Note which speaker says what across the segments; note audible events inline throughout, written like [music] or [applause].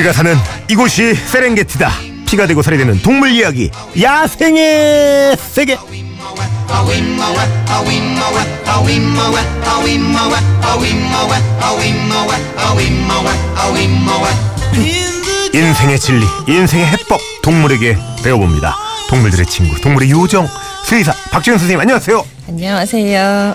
Speaker 1: 우리가 사는 이곳이 세렝게티다. 피가 되고 살이 되는 동물 이야기. 야생의 세계. 인생의 진리, 인생의 해법, 동물에게 배워봅니다. 동물들의 친구, 동물의 요정, 수의사 박지현 선생님 안녕하세요.
Speaker 2: 안녕하세요.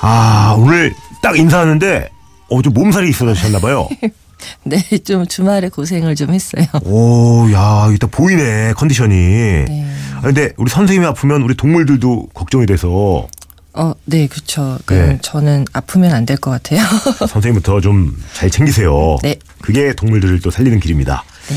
Speaker 1: 아 오늘 딱 인사하는데 어, 좀 몸살이 있어졌나 봐요. [laughs] [laughs]
Speaker 2: 네, 좀 주말에 고생을 좀 했어요.
Speaker 1: 오, 야, 일단 보이네 컨디션이. 네. 아, 근데 우리 선생님이 아프면 우리 동물들도 걱정이 돼서.
Speaker 2: 어, 네, 그렇죠. 네. 저는 아프면 안 될 것 같아요. [laughs]
Speaker 1: 선생님부터 좀 잘 챙기세요.
Speaker 2: 네.
Speaker 1: 그게 동물들을 또 살리는 길입니다. 네.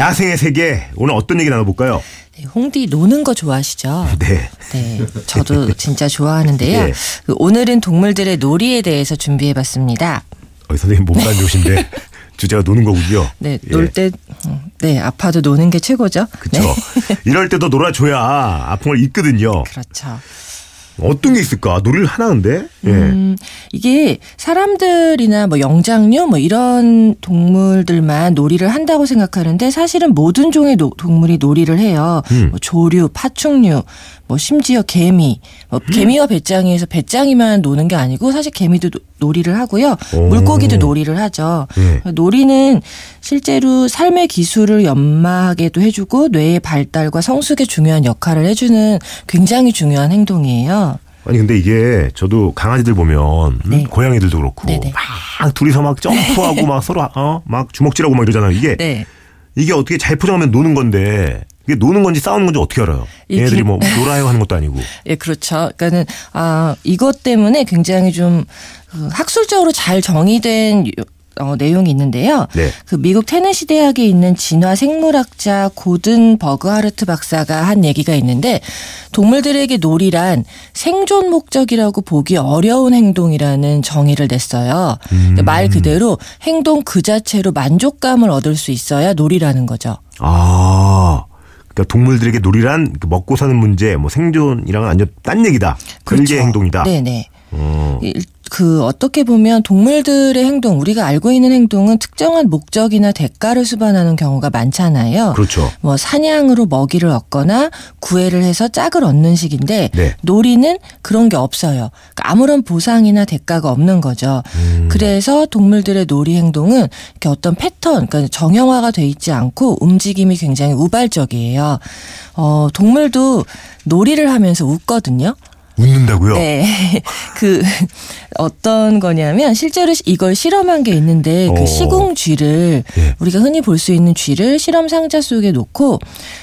Speaker 1: 야생의 세계 오늘 어떤 얘기 나눠볼까요?
Speaker 2: 네, 홍디 노는 거 좋아하시죠? [laughs]
Speaker 1: 네.
Speaker 2: 네, 저도 진짜 좋아하는데요. 네. 그 오늘은 동물들의 놀이에 대해서 준비해봤습니다.
Speaker 1: 어, 선생님 몸 안 좋으신데 주제가 노는 거군요.
Speaker 2: 네, 예. 놀때 네, 아파도 노는 게 최고죠.
Speaker 1: 그렇죠. 네. 이럴 때도 놀아줘야 아픔을 잊거든요.
Speaker 2: 그렇죠.
Speaker 1: 어떤 게 있을까? 놀이를 하나 근데?
Speaker 2: 예. 음, 이게 사람들이나 뭐 영장류 뭐 이런 동물들만 놀이를 한다고 생각하는데 사실은 모든 종의 노, 동물이 놀이를 해요. 음. 뭐 조류, 파충류, 뭐 심지어 개미, 뭐 개미와 배짱이에서 배짱이만 노는 게 아니고 사실 개미도 놀이를 하고요. 오. 물고기도 놀이를 하죠. 네. 놀이는 실제로 삶의 기술을 연마하게도 해주고 뇌의 발달과 성숙에 중요한 역할을 해주는 굉장히 중요한 행동이에요.
Speaker 1: 아니 근데 이게 저도 강아지들 보면 네. 고양이들도 그렇고 네네. 막 둘이서 막 점프하고 [laughs] 막 서로 어? 막 주먹질하고 막 이러잖아요. 이게 네. 이게 어떻게 잘 포장하면 노는 건데 이게 노는 건지 싸우는 건지 어떻게 알아요? 얘들이 뭐 [laughs] 놀아요 하는 것도 아니고.
Speaker 2: 예, 그렇죠. 그러니까는 아 이것 때문에 굉장히 좀그 학술적으로 잘 정의된 어, 내용이 있는데요. 네. 그 미국 테네시 대학에 있는 진화 생물학자 고든 버그하르트 박사가 한 얘기가 있는데 동물들에게 놀이란 생존 목적이라고 보기 어려운 행동이라는 정의를 냈어요. 음. 말 그대로 행동 그 자체로 만족감을 얻을 수 있어야 놀이라는 거죠.
Speaker 1: 아. 그러니까 동물들에게 놀이란 그 먹고 사는 문제, 뭐 생존이랑은 완전 딴 얘기다. 그렇죠. 별개의 행동이다.
Speaker 2: 네네. 어. 그 어떻게 보면 동물들의 행동, 우리가 알고 있는 행동은 특정한 목적이나 대가를 수반하는 경우가 많잖아요.
Speaker 1: 그렇죠.
Speaker 2: 뭐 사냥으로 먹이를 얻거나 구애를 해서 짝을 얻는 식인데 네. 놀이는 그런 게 없어요. 그러니까 아무런 보상이나 대가가 없는 거죠. 음. 그래서 동물들의 놀이 행동은 이렇게 어떤 패턴, 그러니까 정형화가 돼 있지 않고 움직임이 굉장히 우발적이에요. 어, 동물도 놀이를 하면서 웃거든요.
Speaker 1: 웃는다고요?
Speaker 2: 네. [laughs] 그 어떤 거냐면 실제로 이걸 실험한 게 있는데 그 어. 시궁 쥐를 예. 우리가 흔히 볼 수 있는 쥐를 실험 상자 속에 놓고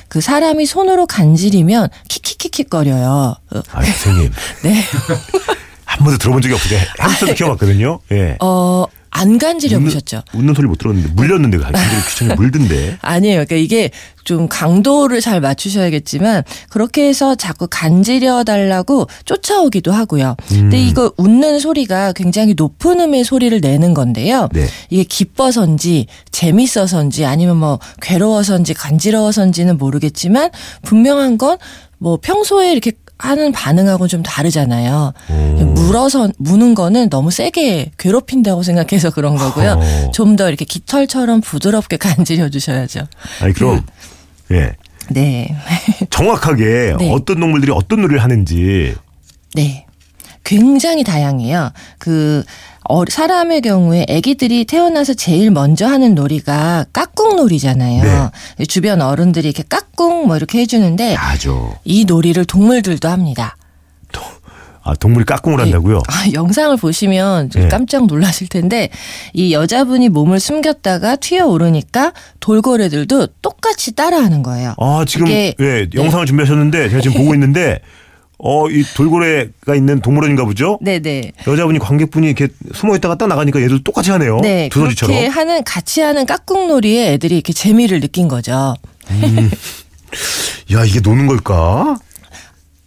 Speaker 2: 그 사람이 손으로 간지리면 킥킥킥킥 거려요.
Speaker 1: 아, 선생님. [laughs]
Speaker 2: 네. [laughs]
Speaker 1: 한 번도 들어본 적이 없어요. 햄스터도 키워봤거든요. 예.
Speaker 2: 어, 안 간지려 웃는, 보셨죠?
Speaker 1: 웃는 소리 못 들었는데 물렸는데 굉장히 [laughs] 귀찮게 물던데.
Speaker 2: 아니에요. 그러니까 이게 좀 강도를 잘 맞추셔야겠지만 그렇게 해서 자꾸 간지려 달라고 쫓아오기도 하고요. 음. 근데 이거 웃는 소리가 굉장히 높은 음의 소리를 내는 건데요. 네. 이게 기뻐서인지 재밌어서인지 아니면 뭐 괴로워서인지 간지러워서인지는 모르겠지만 분명한 건 뭐 평소에 이렇게 하는 반응하고는 좀 다르잖아요. 음. 물어서 무는 거는 너무 세게 괴롭힌다고 생각해서 그런 거고요. 어. 좀더 이렇게 깃털처럼 부드럽게 [laughs] 간지려 주셔야죠.
Speaker 1: 아니 그럼 그, 예.
Speaker 2: 네. [laughs]
Speaker 1: 정확하게 네. 어떤 동물들이 어떤 놀이를 하는지.
Speaker 2: 네. 굉장히 다양해요. 그 어, 사람의 경우에 아기들이 태어나서 제일 먼저 하는 놀이가 깍꿍 놀이잖아요. 네. 주변 어른들이 이렇게 깍꿍 뭐 이렇게 해주는데
Speaker 1: 하죠.
Speaker 2: 이 놀이를 동물들도 합니다.
Speaker 1: 아, 동물이 깍꿍을 네. 한다고요?
Speaker 2: 아, 영상을 보시면 네. 깜짝 놀라실 텐데 이 여자분이 몸을 숨겼다가 튀어 오르니까 돌고래들도 똑같이 따라하는 거예요.
Speaker 1: 아, 지금 예, 네. 영상을 준비하셨는데 제가 지금 [laughs] 보고 있는데 어, 이 돌고래가 있는 동물원인가 보죠?
Speaker 2: 네네.
Speaker 1: 여자분이 관객분이 이렇게 숨어 있다가 딱 나가니까 얘들 똑같이 하네요.
Speaker 2: 네. 두더지처럼. 그렇게 하는 같이 하는 깍꿍놀이에 애들이 이렇게 재미를 느낀 거죠. 음. [laughs]
Speaker 1: 야 이게 노는 걸까?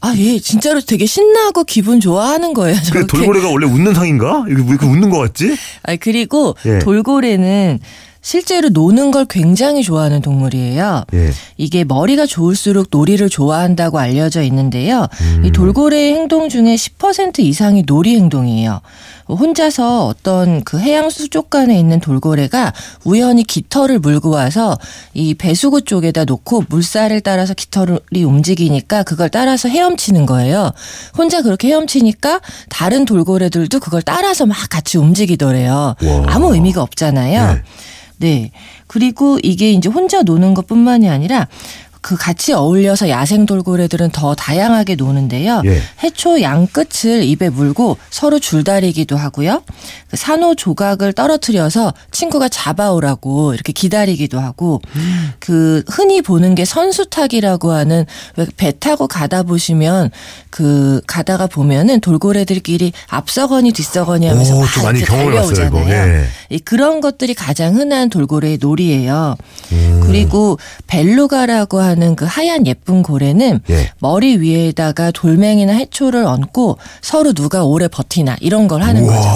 Speaker 2: 아, 예, 진짜로 되게 신나고 기분 좋아하는 거예요.
Speaker 1: 그 돌고래가 원래 웃는 상인가? 이게 왜 이렇게 웃는 것 같지?
Speaker 2: 아, 그리고 예. 돌고래는 실제로 노는 걸 굉장히 좋아하는 동물이에요. 예. 이게 머리가 좋을수록 놀이를 좋아한다고 알려져 있는데요. 음. 이 돌고래의 행동 중에 10% 이상이 놀이 행동이에요. 혼자서 어떤 그 해양 수족관에 있는 돌고래가 우연히 깃털을 물고 와서 이 배수구 쪽에다 놓고 물살을 따라서 깃털이 움직이니까 그걸 따라서 헤엄치는 거예요. 혼자 그렇게 헤엄치니까 다른 돌고래들도 그걸 따라서 막 같이 움직이더래요. 와. 아무 의미가 없잖아요. 네. 네. 그리고 이게 이제 혼자 노는 것 뿐만이 아니라 그 같이 어울려서 야생 돌고래들은 더 다양하게 노는데요. 예. 해초 양 끝을 입에 물고 서로 줄다리기도 하고요. 그 산호 조각을 떨어뜨려서 친구가 잡아오라고 이렇게 기다리기도 하고 음. 그 흔히 보는 게 선수타기라고 하는 왜 배 타고 가다 보시면 그 가다가 보면은 돌고래들끼리 앞서거니 뒤서거니 하면서 오, 막 이렇게 달려오잖아요. 예. 그런 것들이 가장 흔한 돌고래의 놀이예요. 음. 그리고 벨루가라고 하는 하는 그 하얀 예쁜 고래는 예. 머리 위에다가 돌멩이나 해초를 얹고 서로 누가 오래 버티나 이런 걸 하는 우와. 거죠.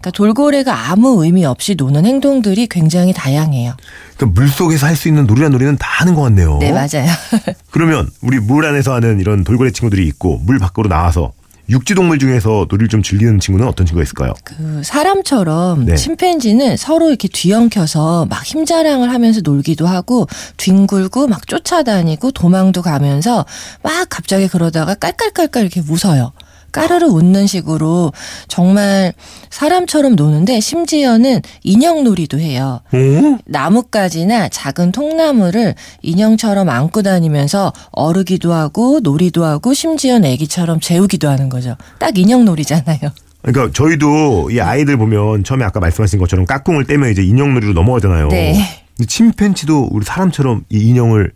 Speaker 2: 그러니까 돌고래가 아무 의미 없이 노는 행동들이 굉장히 다양해요.
Speaker 1: 그러니까 물 속에서 할 수 있는 놀이란 놀이는 다 하는 것 같네요.
Speaker 2: 네, 맞아요. [laughs]
Speaker 1: 그러면 우리 물 안에서 하는 이런 돌고래 친구들이 있고 물 밖으로 나와서 육지 동물 중에서 놀이를 좀 즐기는 친구는 어떤 친구가 있을까요?
Speaker 2: 그 사람처럼 네. 침팬지는 서로 이렇게 뒤엉켜서 막 힘자랑을 하면서 놀기도 하고 뒹굴고 막 쫓아다니고 도망도 가면서 막 갑자기 그러다가 깔깔깔깔 이렇게 웃어요. 까르르 웃는 식으로 정말 사람처럼 노는데 심지어는 인형놀이도 해요. 음? 나뭇가지나 작은 통나무를 인형처럼 안고 다니면서 어르기도 하고 놀이도 하고 심지어는 애기처럼 재우기도 하는 거죠. 딱 인형놀이잖아요.
Speaker 1: 그러니까 저희도 이 아이들 보면 처음에 아까 말씀하신 것처럼 까꿍을 떼면 이제 인형놀이로 넘어가잖아요. 네. 침팬치도 우리 사람처럼 이 인형을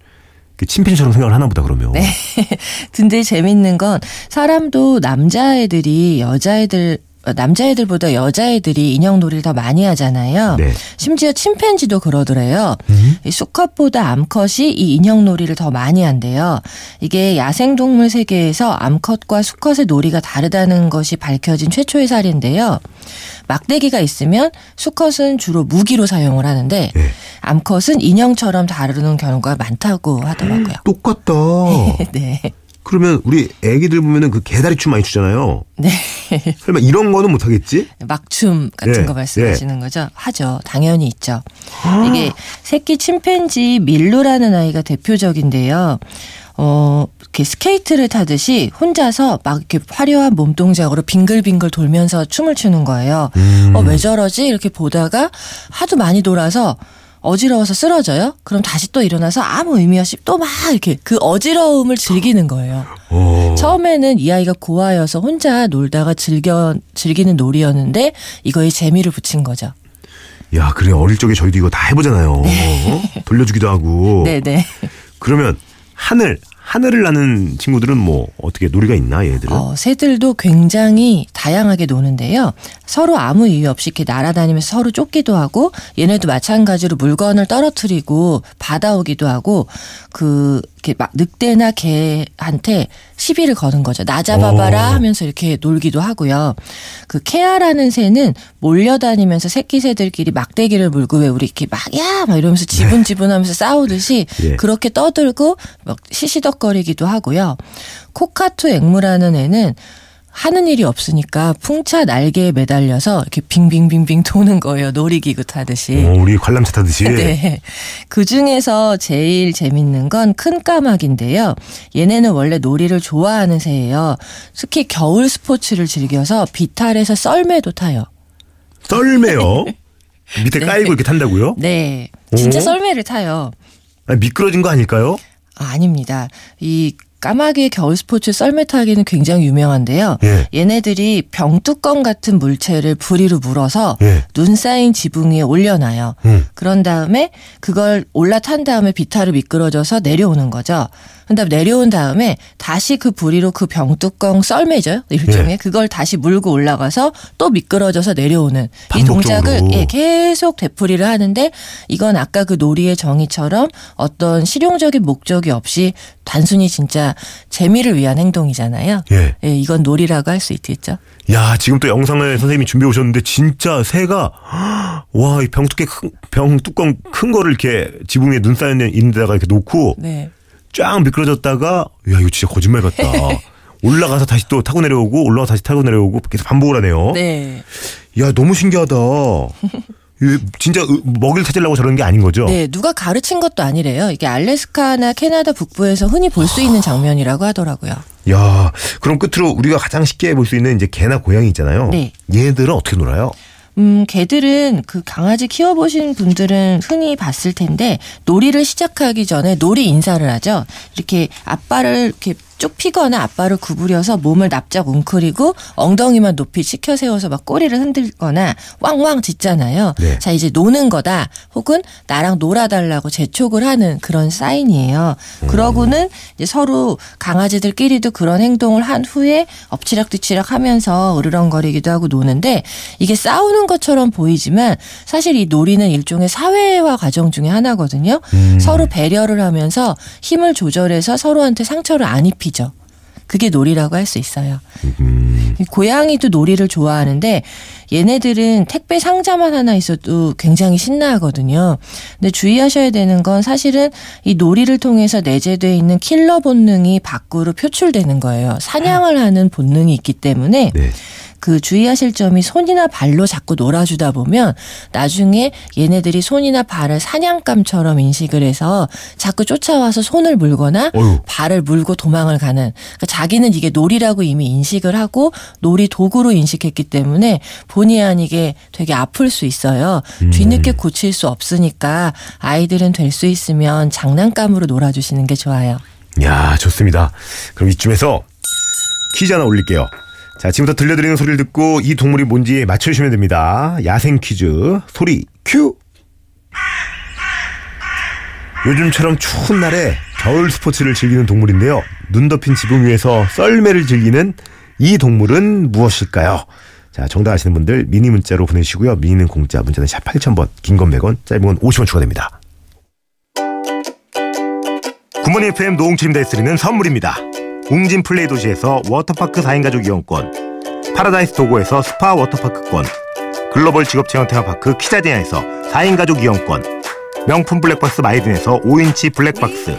Speaker 1: 그 침팬처럼 생각을 하나 보다 그러면. 네. [laughs]
Speaker 2: 근데 재밌는 건 사람도 남자애들이 여자애들 남자애들보다 여자애들이 인형놀이를 더 많이 하잖아요. 네. 심지어 침팬지도 그러더래요. 음? 이 수컷보다 암컷이 이 인형놀이를 더 많이 한대요. 이게 야생동물 세계에서 암컷과 수컷의 놀이가 다르다는 것이 밝혀진 최초의 사례인데요. 막대기가 있으면 수컷은 주로 무기로 사용을 하는데 네. 암컷은 인형처럼 다루는 경우가 많다고 하더라고요. 음,
Speaker 1: 똑같다. [laughs] 네. 그러면 우리 애기들 보면은 그 개다리 춤 많이 추잖아요. 네. 설마 이런 거는 못 하겠지?
Speaker 2: 막춤 같은 네. 거 말씀하시는 네. 거죠? 하죠. 당연히 있죠. 아. 이게 새끼 침팬지 밀루라는 아이가 대표적인데요. 어, 이렇게 스케이트를 타듯이 혼자서 막 이렇게 화려한 몸 동작으로 빙글빙글 돌면서 춤을 추는 거예요. 음. 어, 왜 저러지? 이렇게 보다가 하도 많이 돌아서 어지러워서 쓰러져요? 그럼 다시 또 일어나서 아무 의미 없이 또 막 이렇게 그 어지러움을 즐기는 거예요. 오. 어. 처음에는 이 아이가 고아여서 혼자 놀다가 즐겨 즐기는 놀이였는데 이거에 재미를 붙인 거죠.
Speaker 1: 야, 그래 어릴 적에 저희도 이거 다 해보잖아요. 네. 어? 돌려주기도 하고. 네네. 네. 그러면 하늘 하늘을 나는 친구들은 뭐 어떻게 놀이가 있나 얘들은? 어,
Speaker 2: 새들도 굉장히 다양하게 노는데요. 서로 아무 이유 없이 이렇게 날아다니면서 서로 쫓기도 하고 얘네도 마찬가지로 물건을 떨어뜨리고 받아오기도 하고 그 이렇게 막 늑대나 개한테 시비를 거는 거죠. 나 잡아봐라 하면서 이렇게 놀기도 하고요. 그 케아라는 새는 몰려다니면서 새끼 새들끼리 막대기를 물고 왜 우리 이렇게 막야 막 이러면서 지분지분하면서 싸우듯이 [laughs] 예. 그렇게 떠들고 막 시시덕거리기도 하고요. 코카투 앵무라는 애는 하는 일이 없으니까 풍차 날개에 매달려서 이렇게 빙빙빙빙 도는 거예요. 놀이기구 타듯이.
Speaker 1: 오, 우리 관람차 타듯이. [laughs]
Speaker 2: 네. 그 중에서 제일 재밌는 건 큰 까마귀인데요. 얘네는 원래 놀이를 좋아하는 새예요. 특히 겨울 스포츠를 즐겨서 비탈에서 썰매도 타요.
Speaker 1: 썰매요? [laughs] 밑에 네. 깔고 이렇게 탄다고요?
Speaker 2: 네. 진짜 오? 썰매를 타요.
Speaker 1: 아니, 미끄러진 거 아닐까요?
Speaker 2: 아, 아닙니다. 이 까마귀의 겨울 스포츠 썰매 타기는 굉장히 유명한데요. 예. 얘네들이 병뚜껑 같은 물체를 부리로 물어서 예. 눈 쌓인 지붕 위에 올려놔요. 음. 그런 다음에 그걸 올라탄 다음에 비탈을 미끄러져서 내려오는 거죠. 그다음 내려온 다음에 다시 그 부리로 그 병뚜껑 썰매죠 일종의 예. 그걸 다시 물고 올라가서 또 미끄러져서 내려오는 반복적으로. 이 동작을 예, 계속 되풀이를 하는데 이건 아까 그 놀이의 정의처럼 어떤 실용적인 목적이 없이 단순히 진짜 재미를 위한 행동이잖아요. 예. 예 이건 놀이라고 할 수 있겠죠.
Speaker 1: 야, 지금 또 영상을 선생님이 준비해 오셨는데 진짜 새가 와, 이 병뚜껑 큰, 병 뚜껑 큰 거를 이렇게 지붕 위에 눈 쌓여 있는 데다가 이렇게 놓고 네. 쫙 미끄러졌다가 야, 이거 진짜 거짓말 같다. [laughs] 올라가서 다시 또 타고 내려오고 올라가서 다시 타고 내려오고 계속 반복을 하네요. 네. 야, 너무 신기하다. 진짜 먹이를 찾으려고 저런 게 아닌 거죠?
Speaker 2: 네, 누가 가르친 것도 아니래요. 이게 알래스카나 캐나다 북부에서 흔히 볼 수 있는 장면이라고 하더라고요.
Speaker 1: 야, 그럼 끝으로 우리가 가장 쉽게 볼 수 있는 이제 개나 고양이 있잖아요. 네. 얘들은 어떻게 놀아요?
Speaker 2: 음, 개들은 그 강아지 키워보신 분들은 흔히 봤을 텐데 놀이를 시작하기 전에 놀이 인사를 하죠. 이렇게 앞발을 이렇게 쭉 피거나 앞발을 구부려서 몸을 납작 웅크리고 엉덩이만 높이 치켜 세워서 막 꼬리를 흔들거나 왕왕 짖잖아요. 네. 자 이제 노는 거다 혹은 나랑 놀아달라고 재촉을 하는 그런 사인이에요. 음. 그러고는 이제 서로 강아지들끼리도 그런 행동을 한 후에 엎치락뒤치락 하면서 으르렁거리기도 하고 노는데 이게 싸우는 것처럼 보이지만 사실 이 놀이는 일종의 사회화 과정 중의 하나거든요. 음. 서로 배려를 하면서 힘을 조절해서 서로한테 상처를 안 입히죠. 놀이죠. 그게 놀이라고 할 수 있어요. 음. 고양이도 놀이를 좋아하는데 얘네들은 택배 상자만 하나 있어도 굉장히 신나하거든요. 근데 주의하셔야 되는 건 사실은 이 놀이를 통해서 내재되어 있는 킬러 본능이 밖으로 표출되는 거예요. 사냥을 하는 본능이 있기 때문에 네. 그 주의하실 점이 손이나 발로 자꾸 놀아주다 보면 나중에 얘네들이 손이나 발을 사냥감처럼 인식을 해서 자꾸 쫓아와서 손을 물거나 어휴. 발을 물고 도망을 가는 그러니까 자기는 이게 놀이라고 이미 인식을 하고 놀이 도구로 인식했기 때문에 본의 아니게 되게 아플 수 있어요. 음. 뒤늦게 고칠 수 없으니까 아이들은 될 수 있으면 장난감으로 놀아주시는 게 좋아요.
Speaker 1: 야 좋습니다. 그럼 이쯤에서 퀴즈 하나 올릴게요. 자, 지금부터 들려드리는 소리를 듣고 이 동물이 뭔지 맞춰주시면 됩니다. 야생 퀴즈 소리 큐. 요즘처럼 추운 날에 겨울 스포츠를 즐기는 동물인데요. 눈 덮인 지붕 위에서 썰매를 즐기는 이 동물은 무엇일까요? 자, 정답 아시는 분들 미니 문자로 보내주시고요. 미니는 공짜, 문자는 샵 8000번, 긴 건 100원, 짧은 건 50원 추가됩니다. 굿모닝 FM 노홍철입니다. 드리는 선물입니다. 웅진 플레이 도시에서 워터파크 4인 가족 이용권 파라다이스 도고에서 스파 워터파크권 글로벌 직업 체험 테마파크 키자니아에서 4인 가족 이용권 명품 블랙박스 마이든에서 5인치 블랙박스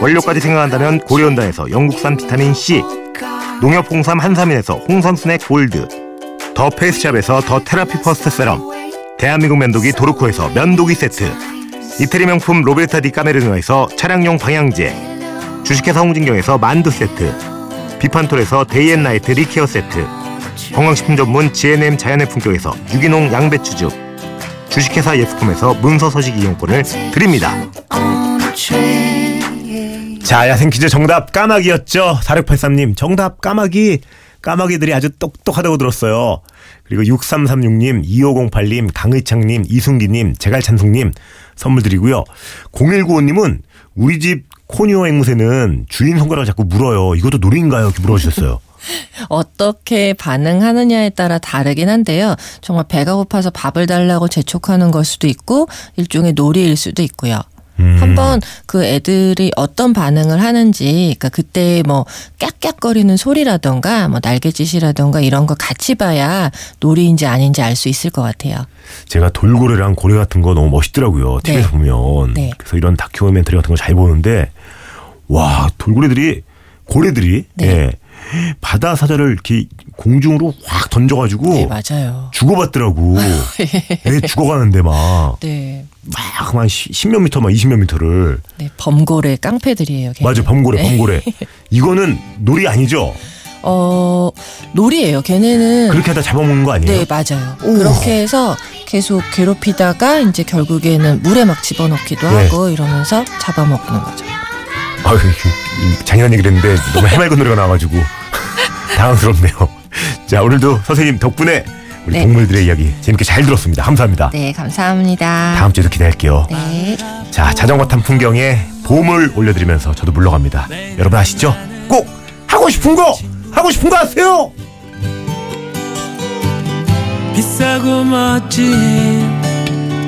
Speaker 1: 원료까지 생각한다면 고려은단에서 영국산 비타민C 농협 홍삼 한삼인에서 홍삼 스낵 골드 더 페이스샵에서 더 테라피 퍼스트 세럼 대한민국 면도기 도르코에서 면도기 세트 이태리 명품 로베르타 디 까메리노에서 차량용 방향제 주식회사 홍진경에서 만두 세트 비판톨에서 데이앤나이트 립케어 세트 건강식품 전문 GNM 자연의 품격에서 유기농 양배추즙 주식회사 예스콤에서 문서서식 이용권을 드립니다. 자 야생 퀴즈 정답 까마귀였죠? 4683님 정답 까마귀 까마귀들이 아주 똑똑하다고 들었어요 그리고 6336님 2508님 강의창님 이순기님 제갈찬송님 선물 드리고요 0195님은 우리 집 코니오 앵무새는 주인 손가락을 자꾸 물어요. 이것도 놀이인가요? 이렇게 물어주셨어요. [laughs]
Speaker 2: 어떻게 반응하느냐에 따라 다르긴 한데요. 정말 배가 고파서 밥을 달라고 재촉하는 걸 수도 있고 일종의 놀이일 수도 있고요. 음. 한번 그 애들이 어떤 반응을 하는지, 그러니까 그때 뭐 깍깍거리는 소리라던가 뭐 날개짓이라던가 이런 거 같이 봐야 놀이인지 아닌지 알 수 있을 것 같아요.
Speaker 1: 제가 돌고래랑 고래 같은 거 너무 멋있더라고요. TV에서 네. 보면. 네. 그래서 이런 다큐멘터리 같은 거 잘 보는데 와 돌고래들이 고래들이 네. 예. 바다 사자를 이렇게 공중으로 확 던져가지고
Speaker 2: 네, 맞아요.
Speaker 1: 죽어봤더라고. [laughs] 애 죽어가는데 막. 네. 막만 10몇 미터, 막 20몇 미터를.
Speaker 2: 네, 범고래 깡패들이에요.
Speaker 1: 걔는. 맞아, 범고래, 네. 범고래. [laughs] 이거는 놀이 아니죠?
Speaker 2: 어, 놀이에요. 걔네는.
Speaker 1: 그렇게 하다 잡아먹는 거 아니에요?
Speaker 2: 네, 맞아요. 오. 그렇게 해서 계속 괴롭히다가 이제 결국에는 물에 막 집어넣기도 네. 하고 이러면서 잡아먹는 거죠.
Speaker 1: 아유, 장난한 얘기를 했는데 너무 해맑은 노래가 나와가지고 [laughs] 당황스럽네요. 자, 오늘도 선생님 덕분에 우리 네. 동물들의 이야기 재밌게 잘 들었습니다. 감사합니다.
Speaker 2: 네, 감사합니다.
Speaker 1: 다음 주에도 기대할게요. 네. 자, 자전거 탄 풍경에 봄을 올려드리면서 저도 물러갑니다. 여러분 아시죠? 꼭 하고 싶은 거 하고 싶은 거 하세요. 비싸고 멋진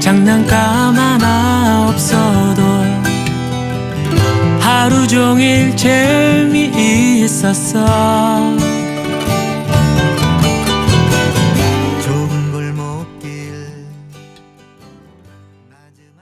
Speaker 1: 장난감 하나 없어도
Speaker 3: 하루 종일 재미있었어